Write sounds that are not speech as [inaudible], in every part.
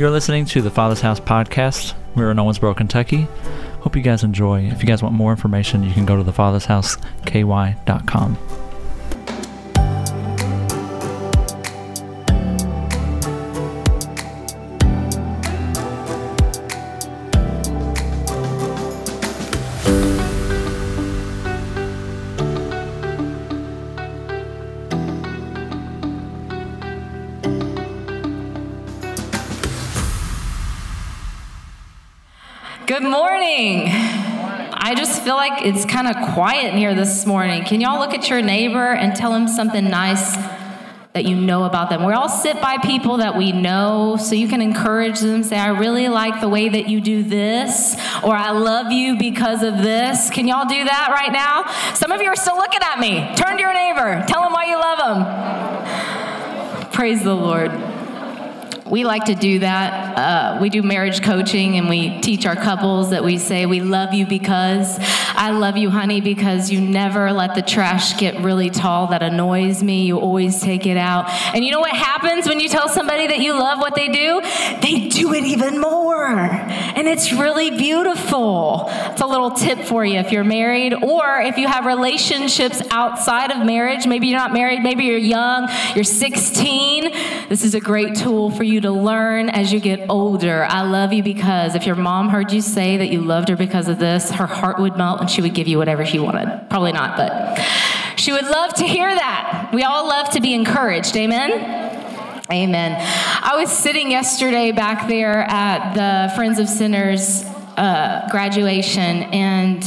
You're listening to the Father's House podcast. We're in Owensboro, Kentucky. Hope you guys enjoy. If you guys want more information, you can go to thefathershouseky.com. feel like it's kind of quiet in here this morning. Can y'all look at your neighbor and tell him something nice that you know about them? We all sit by people that we know, so you can encourage them, say, I really like the way that you do this, or I love you because of this. Can y'all do that right now? Some of you are still looking at me. Turn to your neighbor, tell them why you love them. Praise the Lord we like to do that. Uh, we do marriage coaching and we teach our couples that we say, We love you because I love you, honey, because you never let the trash get really tall. That annoys me. You always take it out. And you know what happens when you tell somebody that you love what they do? They do it even more. And it's really beautiful. It's a little tip for you if you're married or if you have relationships outside of marriage. Maybe you're not married, maybe you're young, you're 16. This is a great tool for you to learn as you get older. I love you because if your mom heard you say that you loved her because of this, her heart would melt and she would give you whatever she wanted. Probably not, but she would love to hear that. We all love to be encouraged. Amen. Amen. I was sitting yesterday back there at the Friends of Sinners uh, graduation, and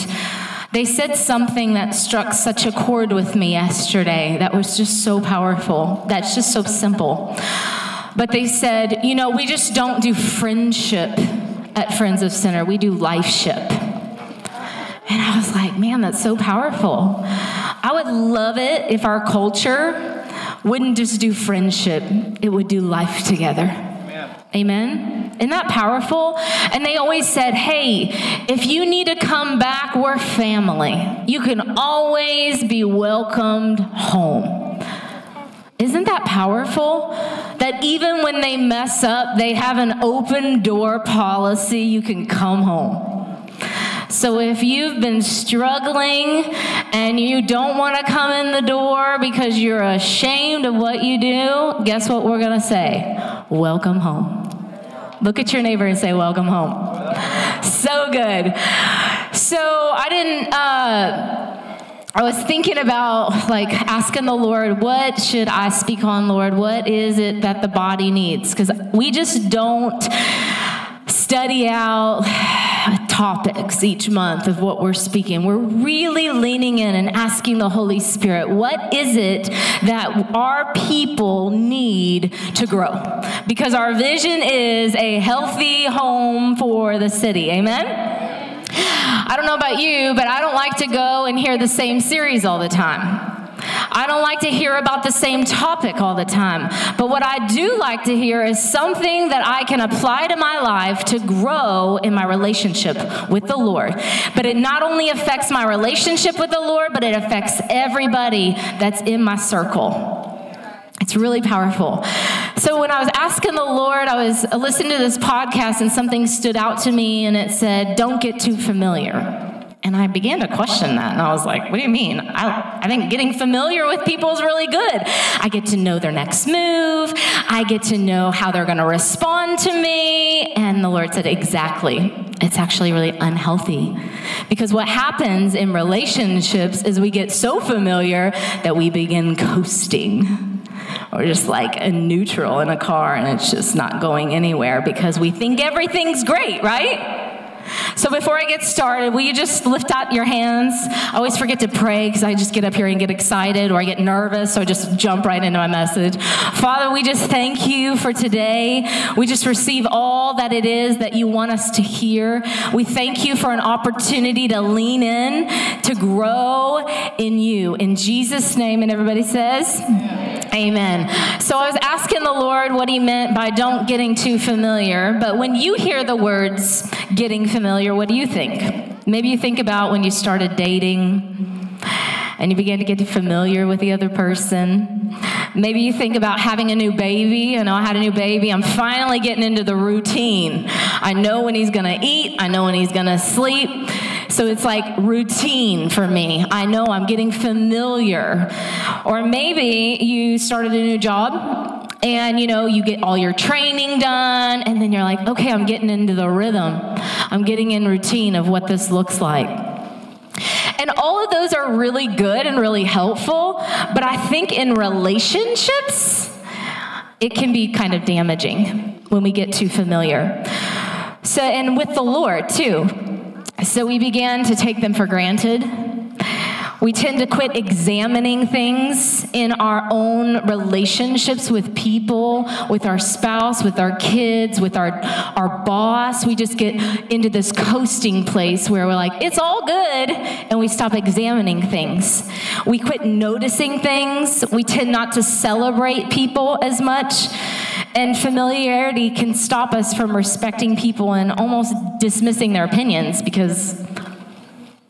they said something that struck such a chord with me yesterday that was just so powerful, that's just so simple. But they said, you know, we just don't do friendship at Friends of Sinner, we do life ship. And I was like, man, that's so powerful. I would love it if our culture wouldn't just do friendship, it would do life together. Amen. Amen. Isn't that powerful? And they always said, hey, if you need to come back, we're family. You can always be welcomed home. Isn't that powerful? That even when they mess up, they have an open door policy. You can come home. So if you've been struggling and you don't want to come in the door because you're ashamed of what you do, guess what we're going to say? Welcome home. Look at your neighbor and say, Welcome home. So good. So I didn't. Uh, I was thinking about like asking the Lord, what should I speak on, Lord? What is it that the body needs? Because we just don't study out topics each month of what we're speaking. We're really leaning in and asking the Holy Spirit, what is it that our people need to grow? Because our vision is a healthy home for the city. Amen? [laughs] I don't know about you, but I don't like to go and hear the same series all the time. I don't like to hear about the same topic all the time. But what I do like to hear is something that I can apply to my life to grow in my relationship with the Lord. But it not only affects my relationship with the Lord, but it affects everybody that's in my circle. It's really powerful. So when I was asking the Lord, I was listening to this podcast and something stood out to me and it said, Don't get too familiar. And I began to question that. And I was like, what do you mean? I, I think getting familiar with people is really good. I get to know their next move, I get to know how they're going to respond to me. And the Lord said, exactly. It's actually really unhealthy. Because what happens in relationships is we get so familiar that we begin coasting or just like a neutral in a car and it's just not going anywhere because we think everything's great, right? So before I get started, will you just lift out your hands? I always forget to pray because I just get up here and get excited or I get nervous, so I just jump right into my message. Father, we just thank you for today. We just receive all that it is that you want us to hear. We thank you for an opportunity to lean in, to grow in you. In Jesus' name, and everybody says. So I was asking the Lord what he meant by don't getting too familiar, but when you hear the words getting familiar, what do you think? Maybe you think about when you started dating and you began to get familiar with the other person. Maybe you think about having a new baby. I know oh, I had a new baby. I'm finally getting into the routine. I know when he's going to eat, I know when he's going to sleep. So it's like routine for me. I know I'm getting familiar. Or maybe you started a new job and you know you get all your training done and then you're like okay i'm getting into the rhythm i'm getting in routine of what this looks like and all of those are really good and really helpful but i think in relationships it can be kind of damaging when we get too familiar so and with the lord too so we began to take them for granted. We tend to quit examining things in our own relationships with people, with our spouse, with our kids, with our, our boss. We just get into this coasting place where we're like, it's all good, and we stop examining things. We quit noticing things. We tend not to celebrate people as much. And familiarity can stop us from respecting people and almost dismissing their opinions because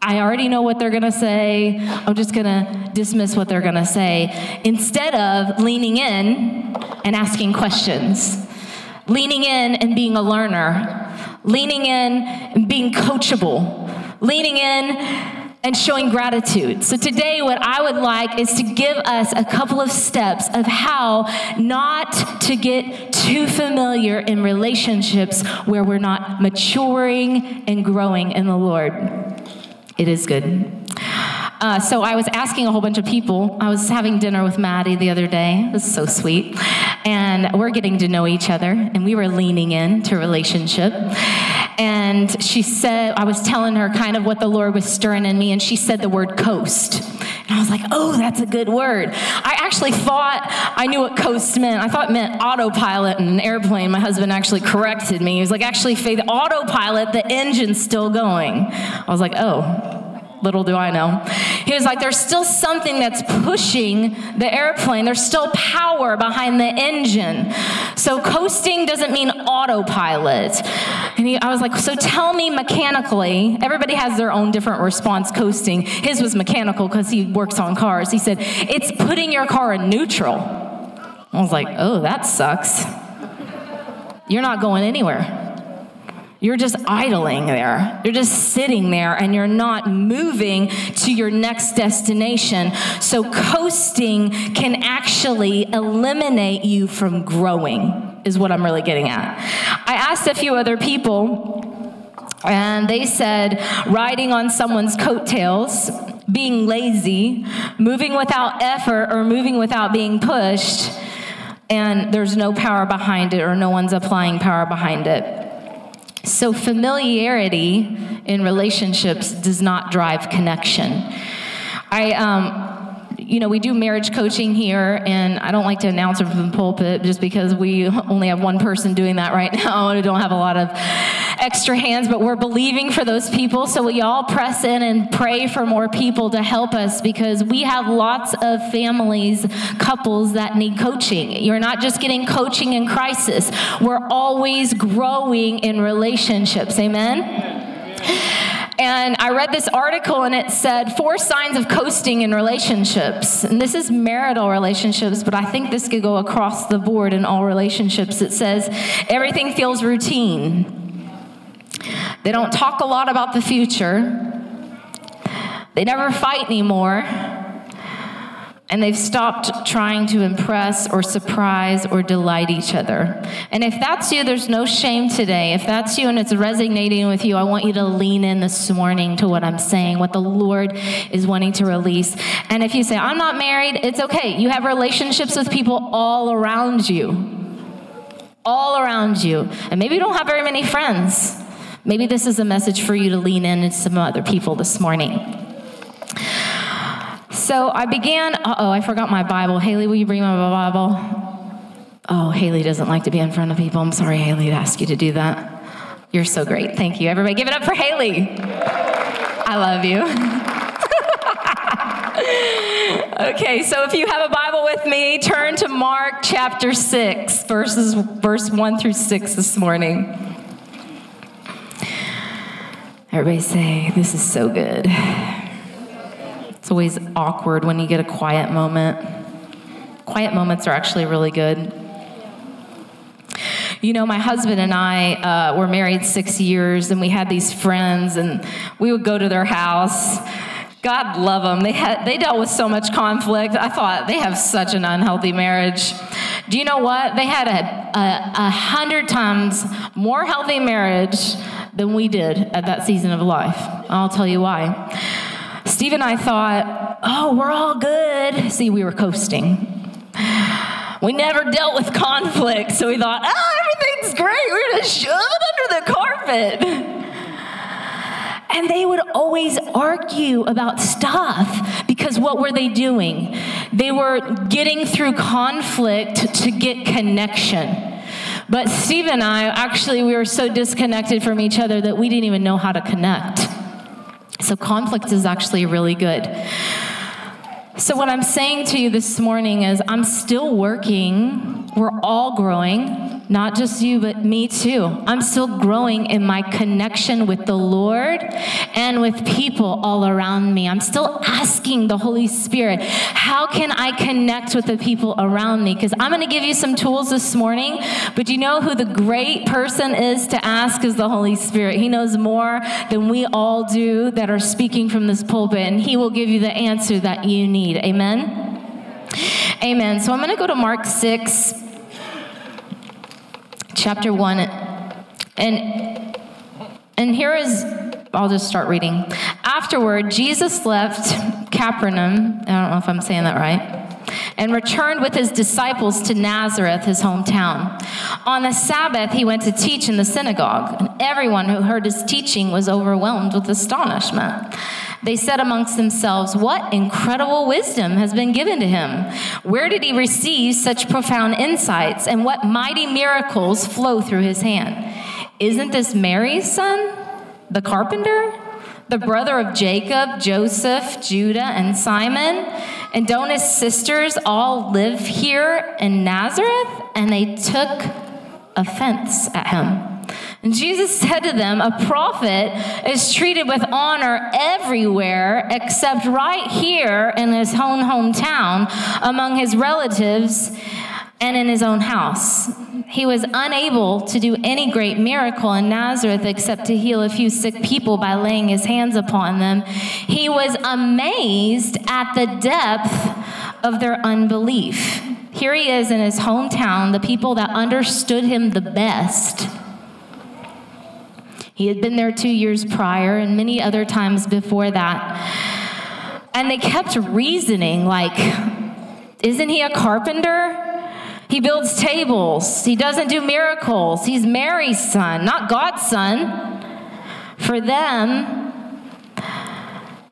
I already know what they're going to say. I'm just going to dismiss what they're going to say instead of leaning in and asking questions, leaning in and being a learner, leaning in and being coachable, leaning in and showing gratitude. So, today, what I would like is to give us a couple of steps of how not to get too familiar in relationships where we're not maturing and growing in the Lord. It is good. Uh, so I was asking a whole bunch of people. I was having dinner with Maddie the other day. It was so sweet. And we're getting to know each other, and we were leaning into relationship. And she said, I was telling her kind of what the Lord was stirring in me, and she said the word coast. And I was like, oh, that's a good word. I actually thought I knew what coast meant. I thought it meant autopilot in an airplane. My husband actually corrected me. He was like, actually, Faith, autopilot, the engine's still going. I was like, oh, Little do I know. He was like, there's still something that's pushing the airplane. There's still power behind the engine. So coasting doesn't mean autopilot. And he, I was like, so tell me mechanically. Everybody has their own different response coasting. His was mechanical because he works on cars. He said, it's putting your car in neutral. I was like, oh, that sucks. You're not going anywhere. You're just idling there. You're just sitting there and you're not moving to your next destination. So, coasting can actually eliminate you from growing, is what I'm really getting at. I asked a few other people, and they said riding on someone's coattails, being lazy, moving without effort, or moving without being pushed, and there's no power behind it, or no one's applying power behind it. So, familiarity in relationships does not drive connection. I, um, you know, we do marriage coaching here, and I don't like to announce it from the pulpit just because we only have one person doing that right [laughs] now, and we don't have a lot of extra hands, but we're believing for those people. So we all press in and pray for more people to help us because we have lots of families, couples that need coaching. You're not just getting coaching in crisis, we're always growing in relationships. Amen? And I read this article and it said four signs of coasting in relationships. And this is marital relationships, but I think this could go across the board in all relationships. It says everything feels routine. They don't talk a lot about the future. They never fight anymore. And they've stopped trying to impress or surprise or delight each other. And if that's you, there's no shame today. If that's you and it's resonating with you, I want you to lean in this morning to what I'm saying, what the Lord is wanting to release. And if you say, I'm not married, it's okay. You have relationships with people all around you. All around you. And maybe you don't have very many friends. Maybe this is a message for you to lean in into some other people this morning. So I began, uh oh, I forgot my Bible. Haley, will you bring my Bible? Oh, Haley doesn't like to be in front of people. I'm sorry, Haley, to ask you to do that. You're so great. Thank you. Everybody, give it up for Haley. I love you. [laughs] okay, so if you have a Bible with me, turn to Mark chapter 6, verses verse 1 through 6 this morning. Everybody say, This is so good. Always awkward when you get a quiet moment. quiet moments are actually really good. You know, my husband and I uh, were married six years, and we had these friends, and we would go to their house. God love them. They had they dealt with so much conflict. I thought they have such an unhealthy marriage. Do you know what? They had a, a, a hundred times more healthy marriage than we did at that season of life. I'll tell you why. Steve and I thought, oh, we're all good. See, we were coasting. We never dealt with conflict, so we thought, oh, everything's great. We're going to shove it under the carpet. And they would always argue about stuff because what were they doing? They were getting through conflict to get connection. But Steve and I, actually, we were so disconnected from each other that we didn't even know how to connect. So conflict is actually really good. So, what I'm saying to you this morning is, I'm still working. We're all growing not just you, but me too. I'm still growing in my connection with the Lord and with people all around me. I'm still asking the Holy Spirit, how can I connect with the people around me? Because I'm going to give you some tools this morning, but you know who the great person is to ask is the Holy Spirit. He knows more than we all do that are speaking from this pulpit, and He will give you the answer that you need. Amen? Amen. So I'm going to go to Mark 6 chapter 1. And, and here is, I'll just start reading. Afterward, Jesus left Capernaum. I don't know if I'm saying that right and returned with his disciples to Nazareth, his hometown. On the Sabbath, he went to teach in the synagogue, and everyone who heard his teaching was overwhelmed with astonishment. They said amongst themselves, What incredible wisdom has been given to him? Where did he receive such profound insights? And what mighty miracles flow through his hand? Isn't this Mary's son, the carpenter? The brother of Jacob, Joseph, Judah, and Simon? And don't his sisters all live here in Nazareth? And they took offense at him. And Jesus said to them, A prophet is treated with honor everywhere except right here in his own hometown among his relatives and in his own house. He was unable to do any great miracle in Nazareth except to heal a few sick people by laying his hands upon them. He was amazed at the depth of their unbelief. Here he is in his hometown, the people that understood him the best he had been there two years prior and many other times before that. And they kept reasoning like, isn't he a carpenter? He builds tables. He doesn't do miracles. He's Mary's son, not God's son. For them,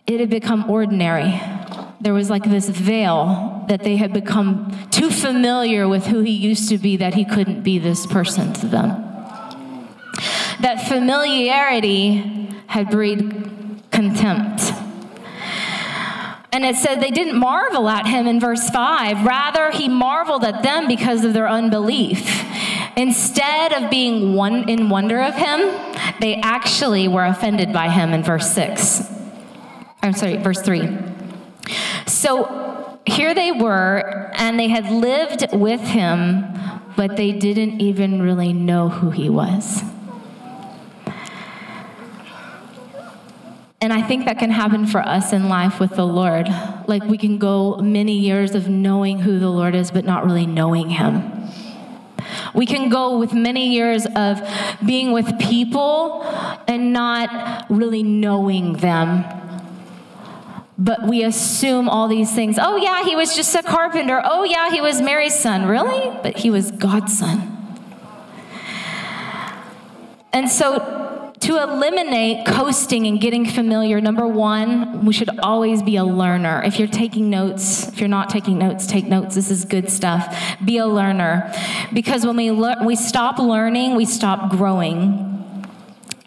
it had become ordinary. There was like this veil that they had become too familiar with who he used to be that he couldn't be this person to them that familiarity had breed contempt. And it said they didn't marvel at him in verse 5. Rather, he marveled at them because of their unbelief. Instead of being one in wonder of him, they actually were offended by him in verse 6. I'm sorry, verse 3. So here they were, and they had lived with him, but they didn't even really know who he was. And I think that can happen for us in life with the Lord. Like we can go many years of knowing who the Lord is, but not really knowing Him. We can go with many years of being with people and not really knowing them. But we assume all these things. Oh, yeah, he was just a carpenter. Oh, yeah, he was Mary's son. Really? But he was God's son. And so to eliminate coasting and getting familiar, number one, we should always be a learner. If you're taking notes, if you're not taking notes, take notes. This is good stuff. Be a learner. Because when we, le- we stop learning, we stop growing.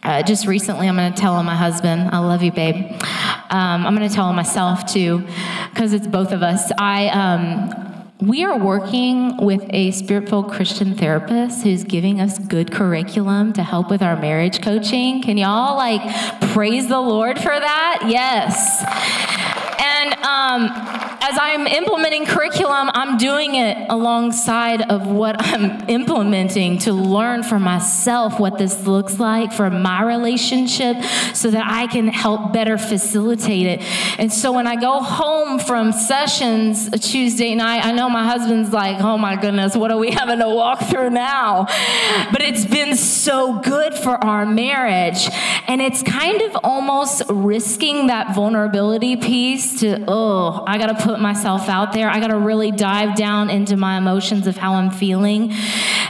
Uh, just recently, I'm going to tell my husband, I love you, babe. Um, I'm going to tell myself too, because it's both of us. I, um, we are working with a spiritual Christian therapist who's giving us good curriculum to help with our marriage coaching. Can y'all like praise the Lord for that? Yes. And um, as I'm implementing curriculum, I'm doing it alongside of what I'm implementing to learn for myself what this looks like for my relationship so that I can help better facilitate it. And so when I go home from sessions a Tuesday night, I know my husband's like, oh my goodness, what are we having to walk through now? But it's been so good for our marriage. And it's kind of almost risking that vulnerability piece to, oh, I got to put myself out there. I got to really dive down into my emotions of how I'm feeling.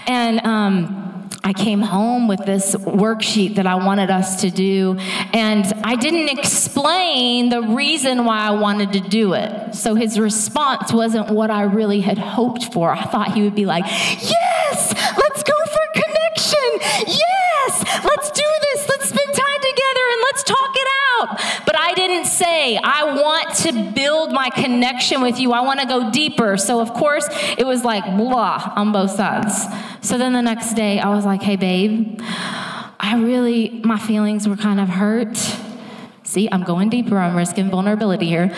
And, um, I came home with this worksheet that I wanted us to do, and I didn't explain the reason why I wanted to do it. So his response wasn't what I really had hoped for. I thought he would be like, Yes, my connection with you. I want to go deeper. So, of course, it was like blah on both sides. So then the next day, I was like, hey, babe, I really, my feelings were kind of hurt. See, I'm going deeper. I'm risking vulnerability here.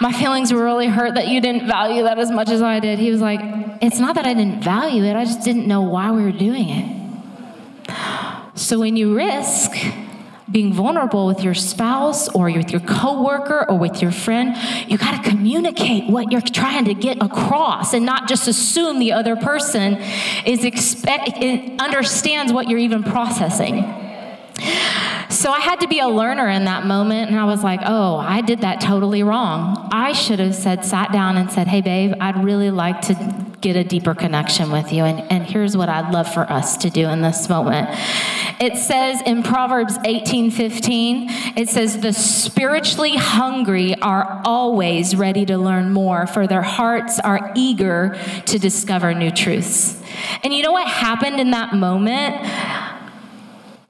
My feelings were really hurt that you didn't value that as much as I did. He was like, It's not that I didn't value it, I just didn't know why we were doing it. So when you risk, being vulnerable with your spouse or with your coworker or with your friend, you got to communicate what you're trying to get across and not just assume the other person is expect understands what you're even processing. So I had to be a learner in that moment, and I was like, oh, I did that totally wrong. I should have said, sat down and said, hey, babe, I'd really like to get a deeper connection with you, and, and here's what I'd love for us to do in this moment. It says in Proverbs 18 15, it says, the spiritually hungry are always ready to learn more, for their hearts are eager to discover new truths. And you know what happened in that moment?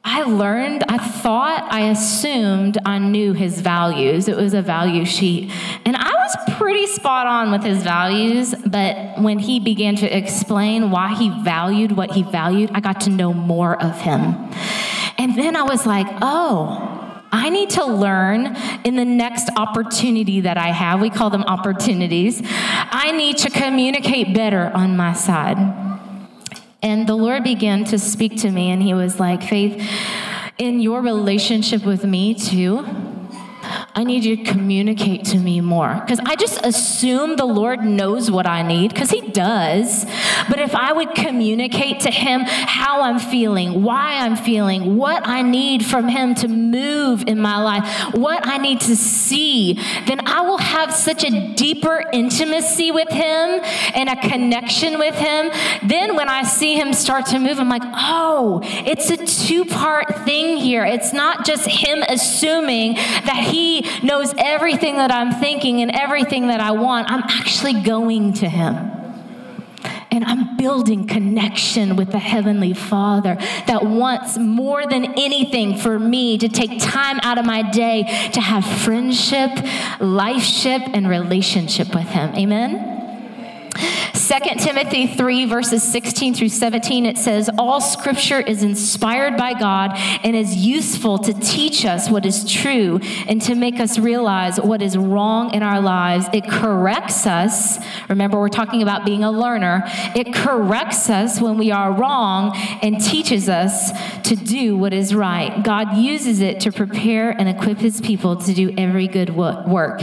I learned, I thought, I assumed I knew his values. It was a value sheet. And I pretty spot on with his values, but when he began to explain why he valued what he valued, I got to know more of him. And then I was like, oh, I need to learn in the next opportunity that I have. We call them opportunities. I need to communicate better on my side. And the Lord began to speak to me, and He was like, Faith, in your relationship with me too, I need you to communicate to me more. Because I just assume the Lord knows what I need, because He does. But if I would communicate to Him how I'm feeling, why I'm feeling, what I need from Him to move in my life, what I need to see, then I will have such a deeper intimacy with Him and a connection with Him. Then when I see Him start to move, I'm like, oh, it's a two part thing here. It's not just Him assuming that He knows everything that I'm thinking and everything that I want. I'm actually going to Him. And I'm building connection with the Heavenly Father that wants more than anything for me to take time out of my day to have friendship, lifeship, and relationship with Him. Amen? 2 Timothy 3, verses 16 through 17, it says, All scripture is inspired by God and is useful to teach us what is true and to make us realize what is wrong in our lives. It corrects us. Remember, we're talking about being a learner. It corrects us when we are wrong and teaches us to do what is right. God uses it to prepare and equip his people to do every good work.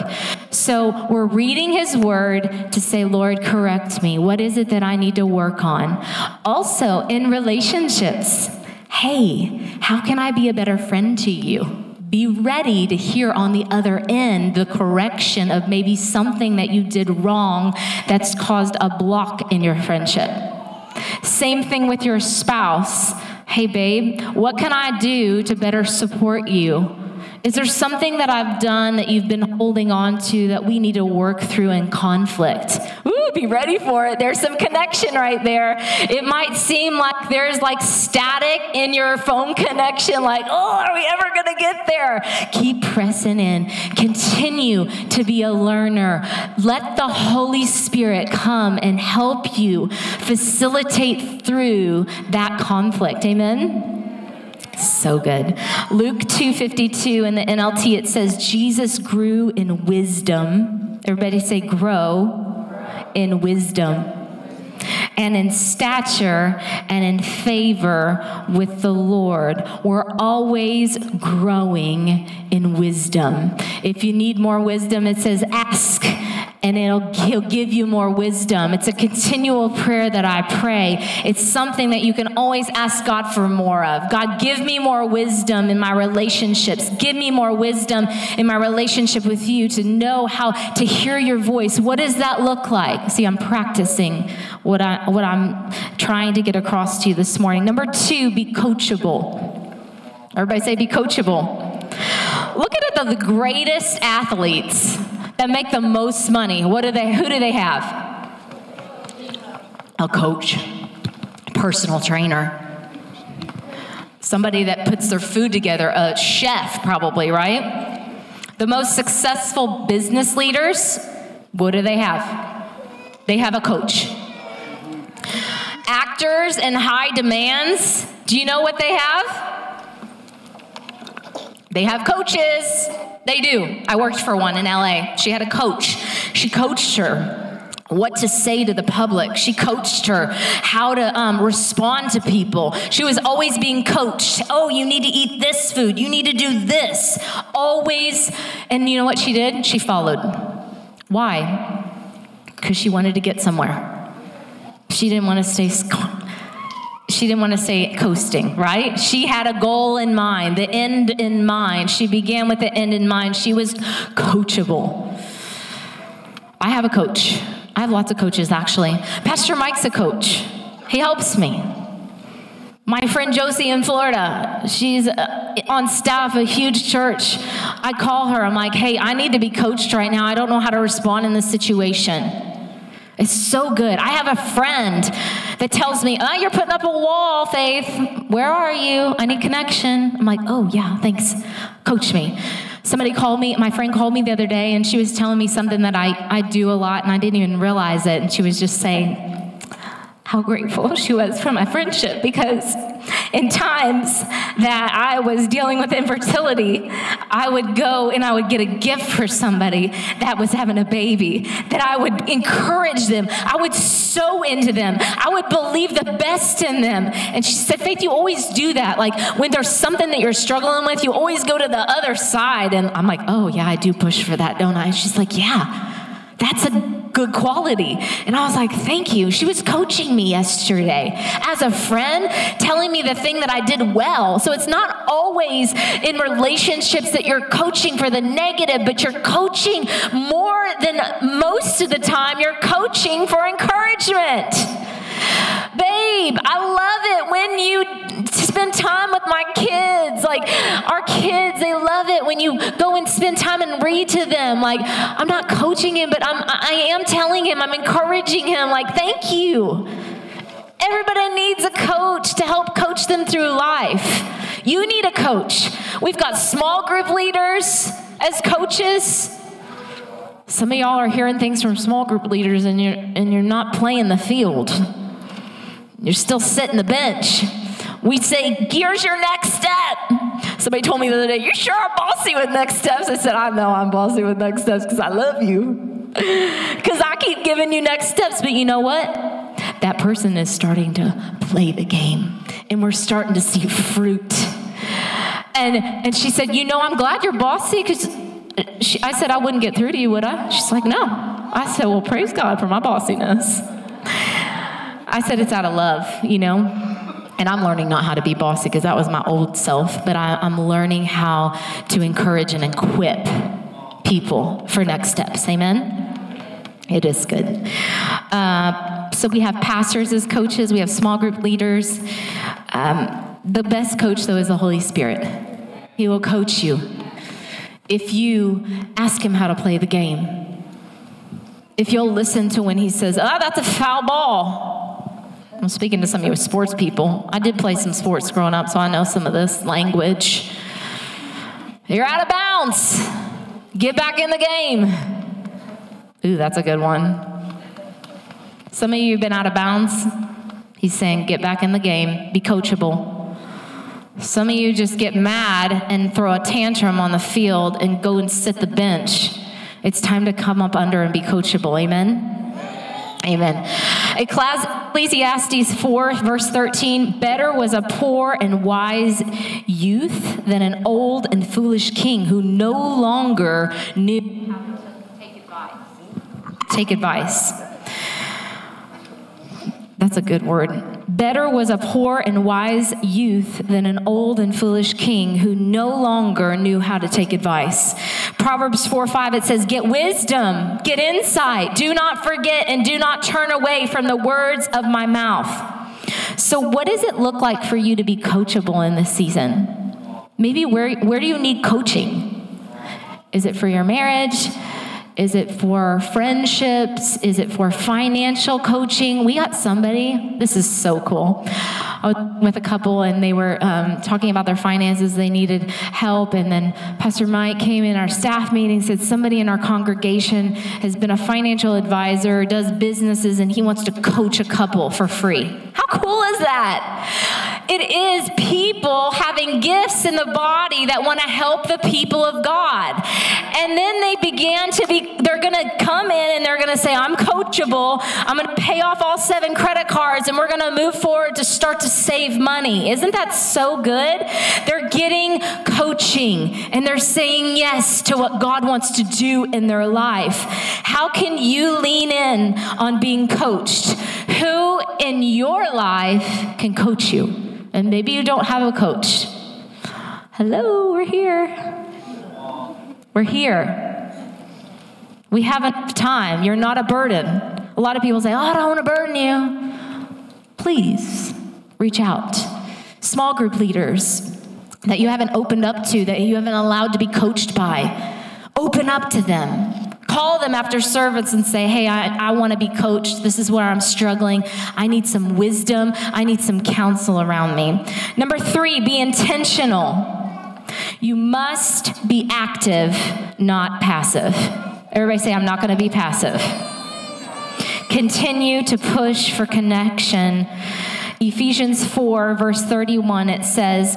So we're reading his word to say, Lord, correct me. What is it that I need to work on? Also, in relationships, hey, how can I be a better friend to you? Be ready to hear on the other end the correction of maybe something that you did wrong that's caused a block in your friendship. Same thing with your spouse. Hey, babe, what can I do to better support you? Is there something that I've done that you've been holding on to that we need to work through in conflict? Ooh, be ready for it. There's some connection right there. It might seem like there's like static in your phone connection, like, oh, are we ever going to get there? Keep pressing in. Continue to be a learner. Let the Holy Spirit come and help you facilitate through that conflict. Amen? So good. Luke 2:52 in the NLT it says Jesus grew in wisdom Everybody say, grow in wisdom and in stature and in favor with the Lord. We're always growing in wisdom. If you need more wisdom, it says ask and it'll he'll give you more wisdom. It's a continual prayer that I pray. It's something that you can always ask God for more of. God, give me more wisdom in my relationships. Give me more wisdom in my relationship with you to know how to hear your voice. What does that look like? See, I'm practicing what I what I'm trying to get across to you this morning. Number 2, be coachable. Everybody say be coachable. Look at the greatest athletes that make the most money. What do they who do they have? A coach, personal trainer. Somebody that puts their food together, a chef probably, right? The most successful business leaders, what do they have? They have a coach. Actors in high demands, do you know what they have? They have coaches. They do. I worked for one in LA. She had a coach. She coached her what to say to the public. She coached her how to um, respond to people. She was always being coached. Oh, you need to eat this food. You need to do this. Always. And you know what she did? She followed. Why? Because she wanted to get somewhere. She didn't want to stay she didn't want to say coasting, right? She had a goal in mind, the end in mind. She began with the end in mind. She was coachable. I have a coach. I have lots of coaches, actually. Pastor Mike's a coach, he helps me. My friend Josie in Florida, she's uh, on staff, a huge church. I call her, I'm like, hey, I need to be coached right now. I don't know how to respond in this situation. It's so good. I have a friend that tells me, Oh, you're putting up a wall, Faith. Where are you? I need connection. I'm like, Oh, yeah, thanks. Coach me. Somebody called me, my friend called me the other day, and she was telling me something that I, I do a lot, and I didn't even realize it. And she was just saying, how grateful she was for my friendship because in times that I was dealing with infertility, I would go and I would get a gift for somebody that was having a baby, that I would encourage them. I would sow into them. I would believe the best in them. And she said, Faith, you always do that. Like when there's something that you're struggling with, you always go to the other side. And I'm like, oh, yeah, I do push for that, don't I? And she's like, yeah. That's a good quality. And I was like, thank you. She was coaching me yesterday as a friend, telling me the thing that I did well. So it's not always in relationships that you're coaching for the negative, but you're coaching more than most of the time, you're coaching for encouragement. Babe, I love it when you spend time with my kids. Like, our kids, they love it when you go and spend time and read to them. Like, I'm not coaching him, but I'm, I am telling him, I'm encouraging him. Like, thank you. Everybody needs a coach to help coach them through life. You need a coach. We've got small group leaders as coaches. Some of y'all are hearing things from small group leaders and you're and you're not playing the field. You're still sitting the bench. We say, here's your next step. Somebody told me the other day, you sure are bossy with next steps. I said, I know I'm bossy with next steps because I love you. [laughs] Because I keep giving you next steps. But you know what? That person is starting to play the game. And we're starting to see fruit. And, and she said, You know, I'm glad you're bossy because I said, I wouldn't get through to you, would I? She's like, No. I said, Well, praise God for my bossiness. I said it's out of love, you know? And I'm learning not how to be bossy because that was my old self, but I, am learning how to encourage and equip people for next steps. Amen? It is good. Uh, so we have pastors as coaches, we have small group leaders. Um, the best coach, though, is the Holy Spirit. He will coach you if you ask Him how to play the game. If you'll listen to when He says, Oh, that's a foul ball I'm speaking to some of you sports people. I did play some sports growing up, so I know some of this language. You're out of bounds. Get back in the game. Ooh, that's a good one. Some of you have been out of bounds. He's saying, get back in the game, be coachable. Some of you just get mad and throw a tantrum on the field and go and sit the bench It's time to come up under and be coachable. Amen. Amen. Ecclesiastes 4, verse 13 Better was a poor and wise youth than an old and foolish king who no longer knew how to take advice. Take advice. That's a good word. Better was a poor and wise youth than an old and foolish king who no longer knew how to take advice. Proverbs 4 5, it says, Get wisdom, get insight, do not forget, and do not turn away from the words of my mouth. So, what does it look like for you to be coachable in this season? Maybe where, where do you need coaching? Is it for your marriage? Is it for friendships? Is it for financial coaching? We got somebody, this is so cool. I was with a couple and they were um, talking about their finances. They needed help. And then Pastor Mike came in our staff meeting, said somebody in our congregation has been a financial advisor, does businesses, and he wants to coach a couple for free. How cool is that? It is people having gifts in the body that want to help the people of God. And then they began to be, they're going to come in and they're going to say, I'm coachable. I'm going to pay off all seven credit cards and we're going to move forward to start to save money. Isn't that so good? They're getting coaching and they're saying yes to what God wants to do in their life. How can you lean in on being coached? Who in your life can coach you? And maybe you don't have a coach. Hello, we're here. We're here. We have enough time. You're not a burden. A lot of people say, Oh, I don't want to burden you. Please reach out. Small group leaders that you haven't opened up to, that you haven't allowed to be coached by, open up to them. Call them after service and say, Hey, I, I want to be coached. This is where I'm struggling. I need some wisdom. I need some counsel around me. Number three, be intentional. You must be active, not passive. Everybody say, I'm not going to be passive. Continue to push for connection. Ephesians 4, verse 31, it says,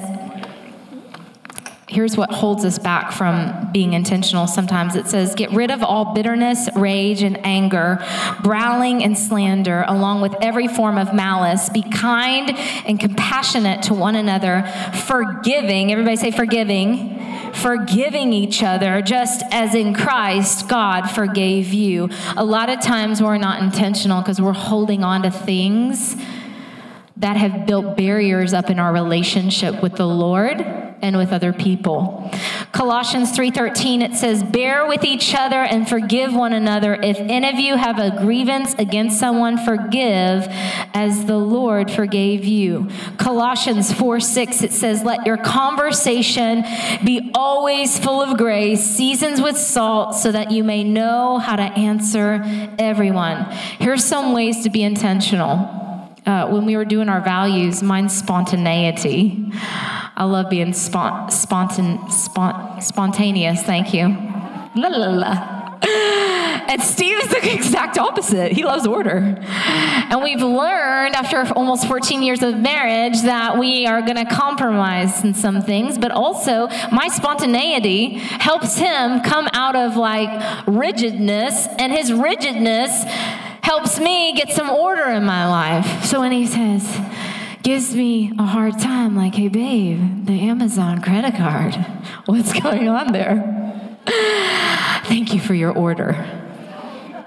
here's what holds us back from being intentional. Sometimes it says get rid of all bitterness rage and anger brawling and slander along with every form of malice. Be kind and compassionate to one another forgiving everybody say forgiving forgiving each other just as in Christ God forgave you. A lot of times we're not intentional because we're holding on to things that have built barriers up in our relationship with the Lord and with other people. Colossians 3:13 it says bear with each other and forgive one another if any of you have a grievance against someone forgive as the Lord forgave you. Colossians 4:6 it says let your conversation be always full of grace seasons with salt so that you may know how to answer everyone. Here's some ways to be intentional uh, when we were doing our values, mine's spontaneity. I love being spont- spontan- spont- spontaneous. Thank you. La la la. And Steve is the [laughs] exact opposite. He loves order. And we've learned after almost 14 years of marriage that we are going to compromise in some things, but also my spontaneity helps him come out of like rigidness, and his rigidness helps me get some order in my life. So when he says, gives me a hard time, like, hey, babe, the Amazon credit card, [laughs] what's going on there? [sighs] Thank you for your order.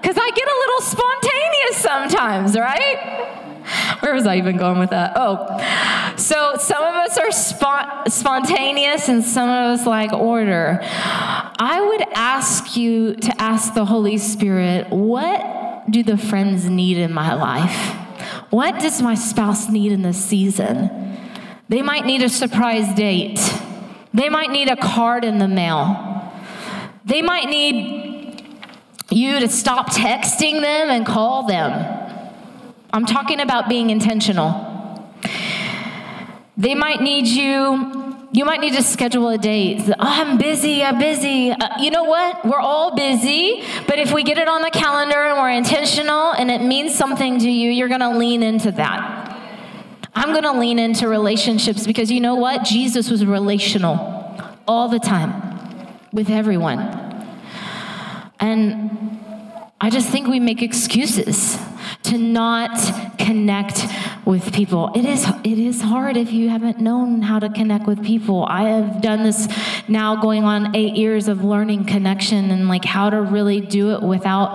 Because I get a little spontaneous sometimes, right? Where was I even going with that? Oh, so some of us are spont- spontaneous and some of us like order. I would ask you to ask the Holy Spirit, what do the friends need in my life? What does my spouse need in this season? They might need a surprise date. They might need a card in the mail. They might need you to stop texting them and call them. I'm talking about being intentional. They might need you you might need to schedule a date. Oh, I'm busy, I'm busy. Uh, you know what? We're all busy, but if we get it on the calendar and we're intentional and it means something to you, you're going to lean into that. I'm going to lean into relationships because you know what? Jesus was relational all the time with everyone. And I just think we make excuses to not connect with people. It is it is hard if you haven't known how to connect with people. I have done this now going on 8 years of learning connection and like how to really do it without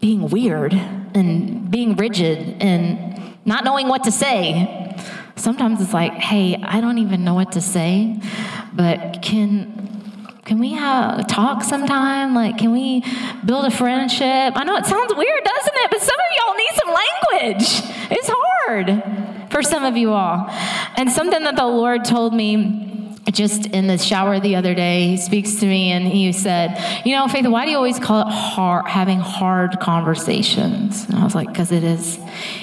being weird and being rigid and not knowing what to say. Sometimes it's like, "Hey, I don't even know what to say, but can can we have talk sometime? Like, can we build a friendship? I know it sounds weird, doesn't it? But some of y'all need some language. For some of you all. And something that the Lord told me just in the shower the other day, he speaks to me and he said, You know, Faith, why do you always call it hard, having hard conversations? And I was like, Because it is.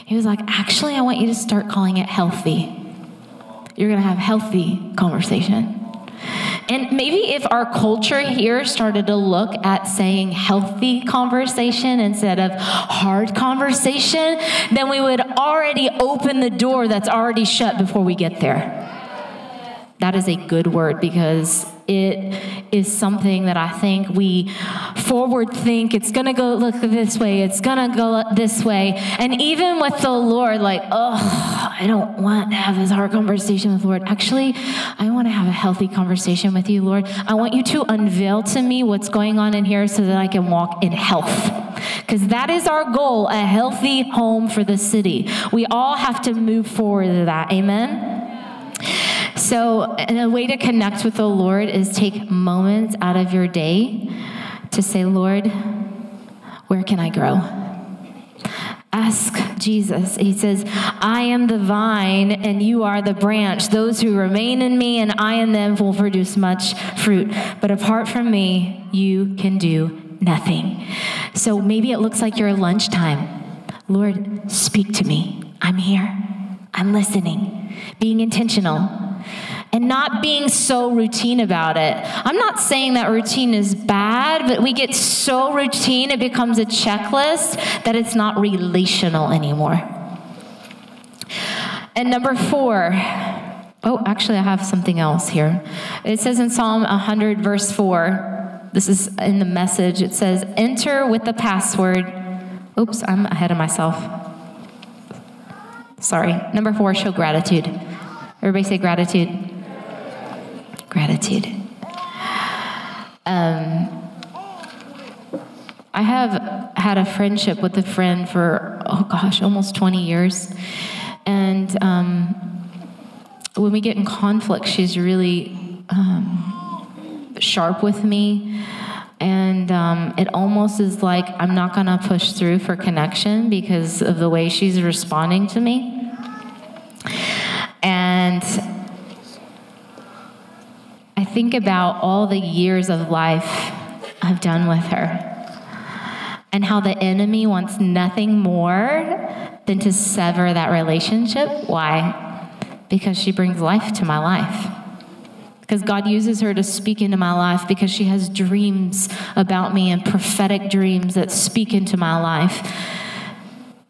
He was like, Actually, I want you to start calling it healthy. You're going to have healthy conversation. And maybe if our culture here started to look at saying healthy conversation instead of hard conversation, then we would already open the door that's already shut before we get there. That is a good word because it is something that I think we forward think it's going to go look this way, it's going to go this way. And even with the Lord, like, oh, I don't want to have this hard conversation with Lord. Actually, I want to have a healthy conversation with you, Lord. I want you to unveil to me what's going on in here so that I can walk in health. Because that is our goal a healthy home for the city. We all have to move forward to that. Amen? So, a way to connect with the Lord is take moments out of your day to say, Lord, where can I grow? Ask Jesus. He says, I am the vine and you are the branch. Those who remain in me and I in them will produce much fruit. But apart from me, you can do nothing. So maybe it looks like your lunchtime. Lord, speak to me. I'm here. I'm listening. Being intentional and not being so routine about it. I'm not saying that routine is bad, but we get so routine it becomes a checklist that it's not relational anymore. And number four, oh, actually, I have something else here. It says in Psalm 100, verse 4, this is in the message, it says, enter with the password. Oops, I'm ahead of myself. Sorry. Number four, show gratitude. Everybody say gratitude gratitude. Um, I have had a friendship with a friend for, oh gosh, almost 20 years. And um, when we get in conflict, she's really um, sharp with me. And um, it almost is like I'm not going to push through for connection because of the way she's responding to me. And I think about all the years of life I've done with her and how the enemy wants nothing more than to sever that relationship. Why? Because she brings life to my life. Because God uses her to speak into my life because she has dreams about me and prophetic dreams that speak into my life.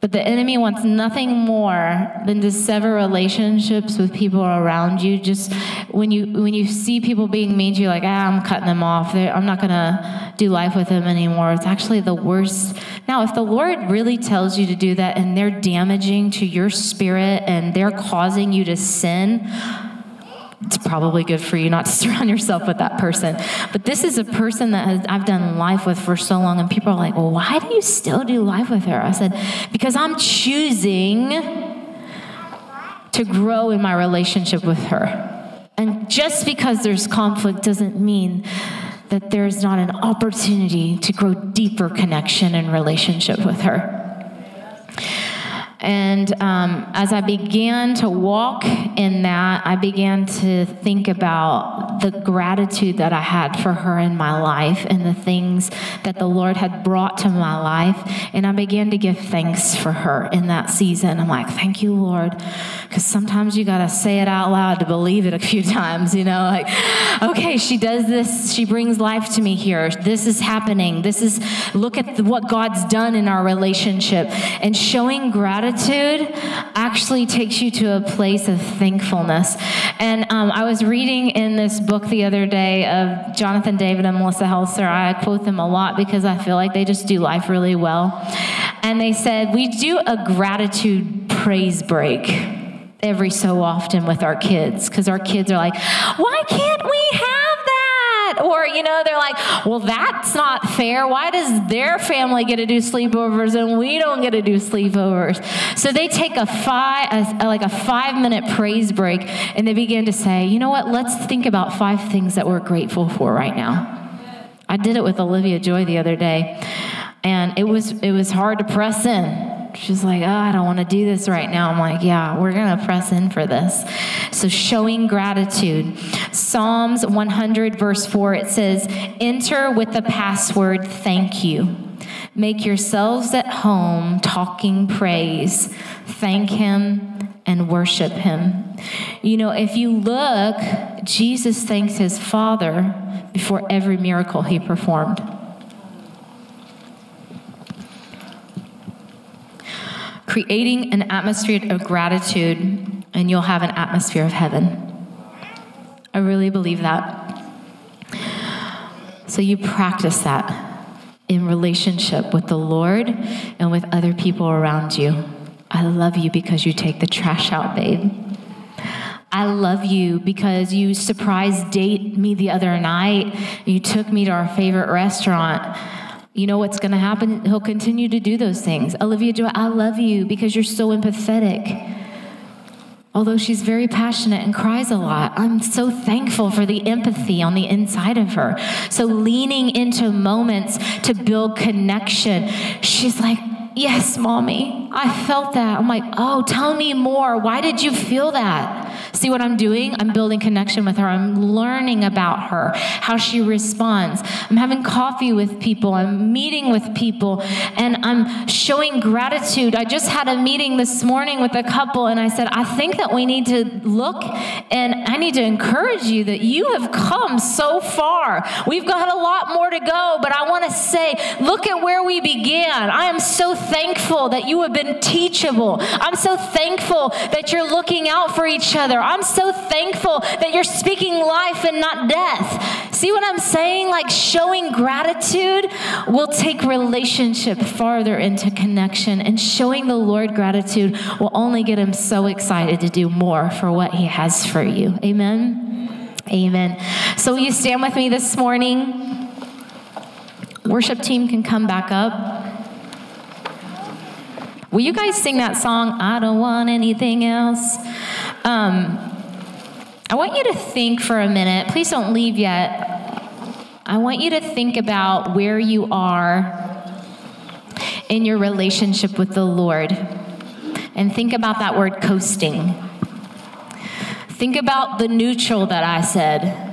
But the enemy wants nothing more than to sever relationships with people around you. Just when you when you see people being mean to you, like ah, I'm cutting them off. They're, I'm not gonna do life with them anymore. It's actually the worst. Now, if the Lord really tells you to do that, and they're damaging to your spirit, and they're causing you to sin, it's probably good for you not to [laughs] surround yourself with that person. But this is a person that has, I've done life with for so long, and people are like, well, why do you still do life with her? I said, because I'm choosing to grow in my relationship with her. And just because there's conflict doesn't mean that there's not an opportunity to grow deeper connection and relationship with her. And um, as I began to walk in that, I began to think about the gratitude that I had for her in my life and the things that the Lord had brought to my life. And I began to give thanks for her in that season. I'm like, thank you, Lord. Because sometimes you got to say it out loud to believe it a few [laughs] times, you know, like, okay, she does this. She brings life to me here. This is happening. This is, look at the, what God's done in our relationship. And showing gratitude gratitude actually takes you to a place of thankfulness. And um, I was reading in this book the other day of Jonathan David and Melissa Helser. I quote them a lot because I feel like they just do life really well. And they said, We do a gratitude praise break every so often with our kids because our kids are like, Why can't we have that? Or, you know, they're like, well, that's not fair. Why does their family get to do sleepovers and we don't get to do sleepovers? So they take a five, a, like a five minute praise break and they begin to say, you know what, let's think about five things that we're grateful for right now. I did it with Olivia Joy the other day and it was, it was hard to press in She's like, oh, I don't want to do this right now. I'm like, yeah, we're going to press in for this. So, showing gratitude. Psalms 100, verse 4, it says, Enter with the password, thank you. Make yourselves at home talking praise. Thank Him and worship Him. You know, if you look, Jesus thanks His Father before every miracle He performed. Creating an atmosphere of gratitude, and you'll have an atmosphere of heaven. I really believe that. So you practice that in relationship with the Lord and with other people around you. I love you because you take the trash out, babe. I love you because you surprise date me the other night. You took me to our favorite restaurant you know what's going to happen? He'll continue to do those things. Olivia Joy, I love you because you're so empathetic. Although she's very passionate and cries a lot, I'm so thankful for the empathy on the inside of her. So, leaning into moments to build connection, she's like, Yes, mommy, I felt that. I'm like, Oh, tell me more. Why did you feel that? See what I'm doing? I'm building connection with her. I'm learning about her, how she responds. I'm having coffee with people. I'm meeting with people, and I'm showing gratitude. I just had a meeting this morning with a couple, and I said, I think that we need to look and I need to encourage you that you have come so far. We've got a lot more to go, but I want to say, look at where we began. I am so thankful that you have been teachable. I'm so thankful that you're looking out for each other. I'm so thankful that you're speaking life and not death. See what I'm saying? Like showing gratitude will take relationship farther into connection, and showing the Lord gratitude will only get him so excited to do more for what he has for you. Amen. Amen. So, will you stand with me this morning? Worship team can come back up. Will you guys sing that song, I Don't Want Anything Else? Um, I want you to think for a minute. Please don't leave yet. I want you to think about where you are in your relationship with the Lord. And think about that word coasting. Think about the neutral that I said.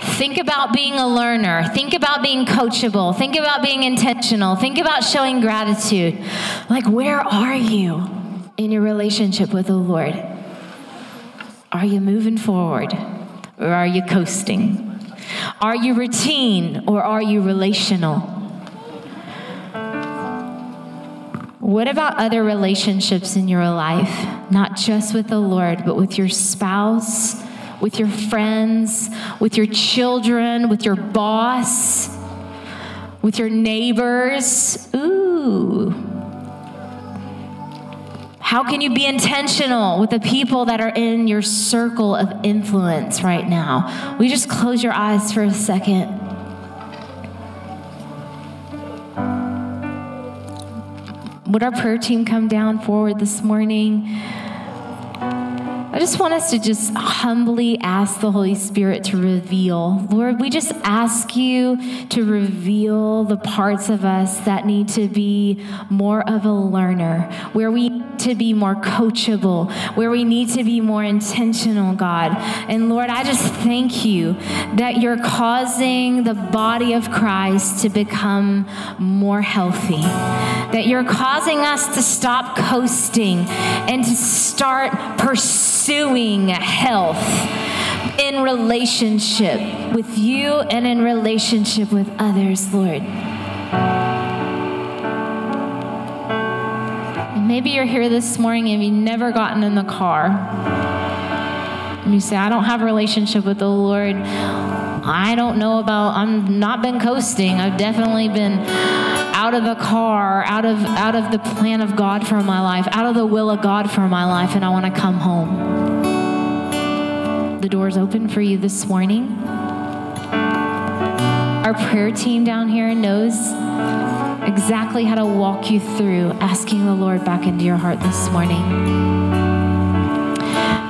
Think about being a learner. Think about being coachable. Think about being intentional. Think about showing gratitude. Like, where are you in your relationship with the Lord? Are you moving forward or are you coasting? Are you routine or are you relational? What about other relationships in your life? Not just with the Lord, but with your spouse with your friends, with your children, with your boss, with your neighbors. Ooh. How can you be intentional with the people that are in your circle of influence right now? We just close your eyes for a second? Would our prayer team come down forward this morning? I just want us to just humbly ask the Holy Spirit to reveal. Lord, we just ask you to reveal the parts of us that need to be more of a learner, where we need to be more coachable, where we need to be more intentional, God. And Lord, I just thank you that you're causing the body of Christ to become more healthy, that you're causing us to stop coasting and to start pursuing pursuing health in relationship with you and in relationship with others, Lord. maybe you're here this morning and you've never gotten in the car. And you say, I don't have a relationship with the Lord. I don't know about, I'm not been coasting. I've definitely been out of the car, out of out of the plan of God for my life, out of the will of God for my life, and I want to come home. The door's open for you this morning. Our prayer team down here knows exactly how to walk you through asking the Lord back into your heart this morning.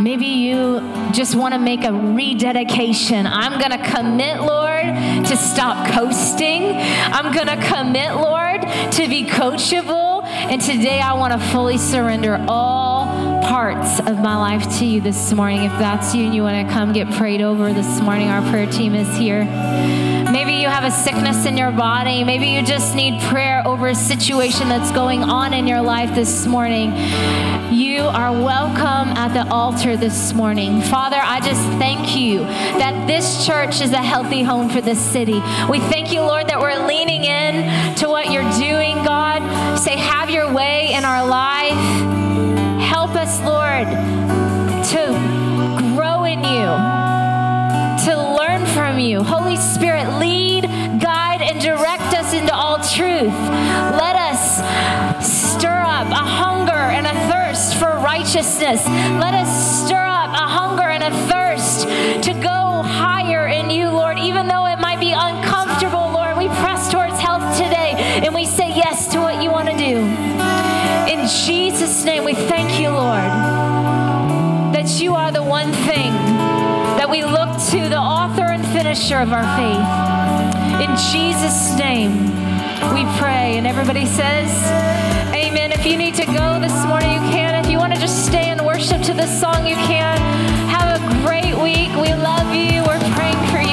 Maybe you just want to make a rededication. I'm going to commit, Lord, to stop coasting. I'm going to commit, Lord, to be coachable. And today I want to fully surrender all parts of my life to you this morning. If that's you and you want to come get prayed over this morning, our prayer team is here. Maybe you have a sickness in your body. Maybe you just need prayer over a situation that's going on in your life this morning. You are welcome at the altar this morning. Father, I just thank you that this church is a healthy home for this city. We thank you, Lord, that we're leaning in to what you're doing, God. Say, have your way in our life. Help us, Lord, to grow in you you. Holy Spirit, lead, guide, and direct us into all truth. Let us stir up a hunger and a thirst for righteousness. Let us stir up a hunger and a thirst to go higher in you, Lord, even though it might be uncomfortable, Lord. We press towards health today and we say yes to what you want to do. In Jesus' name, we thank you, Lord, that you are the one thing that we look to the author finisher of our faith. In Jesus' name, we pray. And everybody says, Amen. If you need to go this morning, you can. If you want to just stay and worship to this song, you can. Have a great week. We love you. We're praying for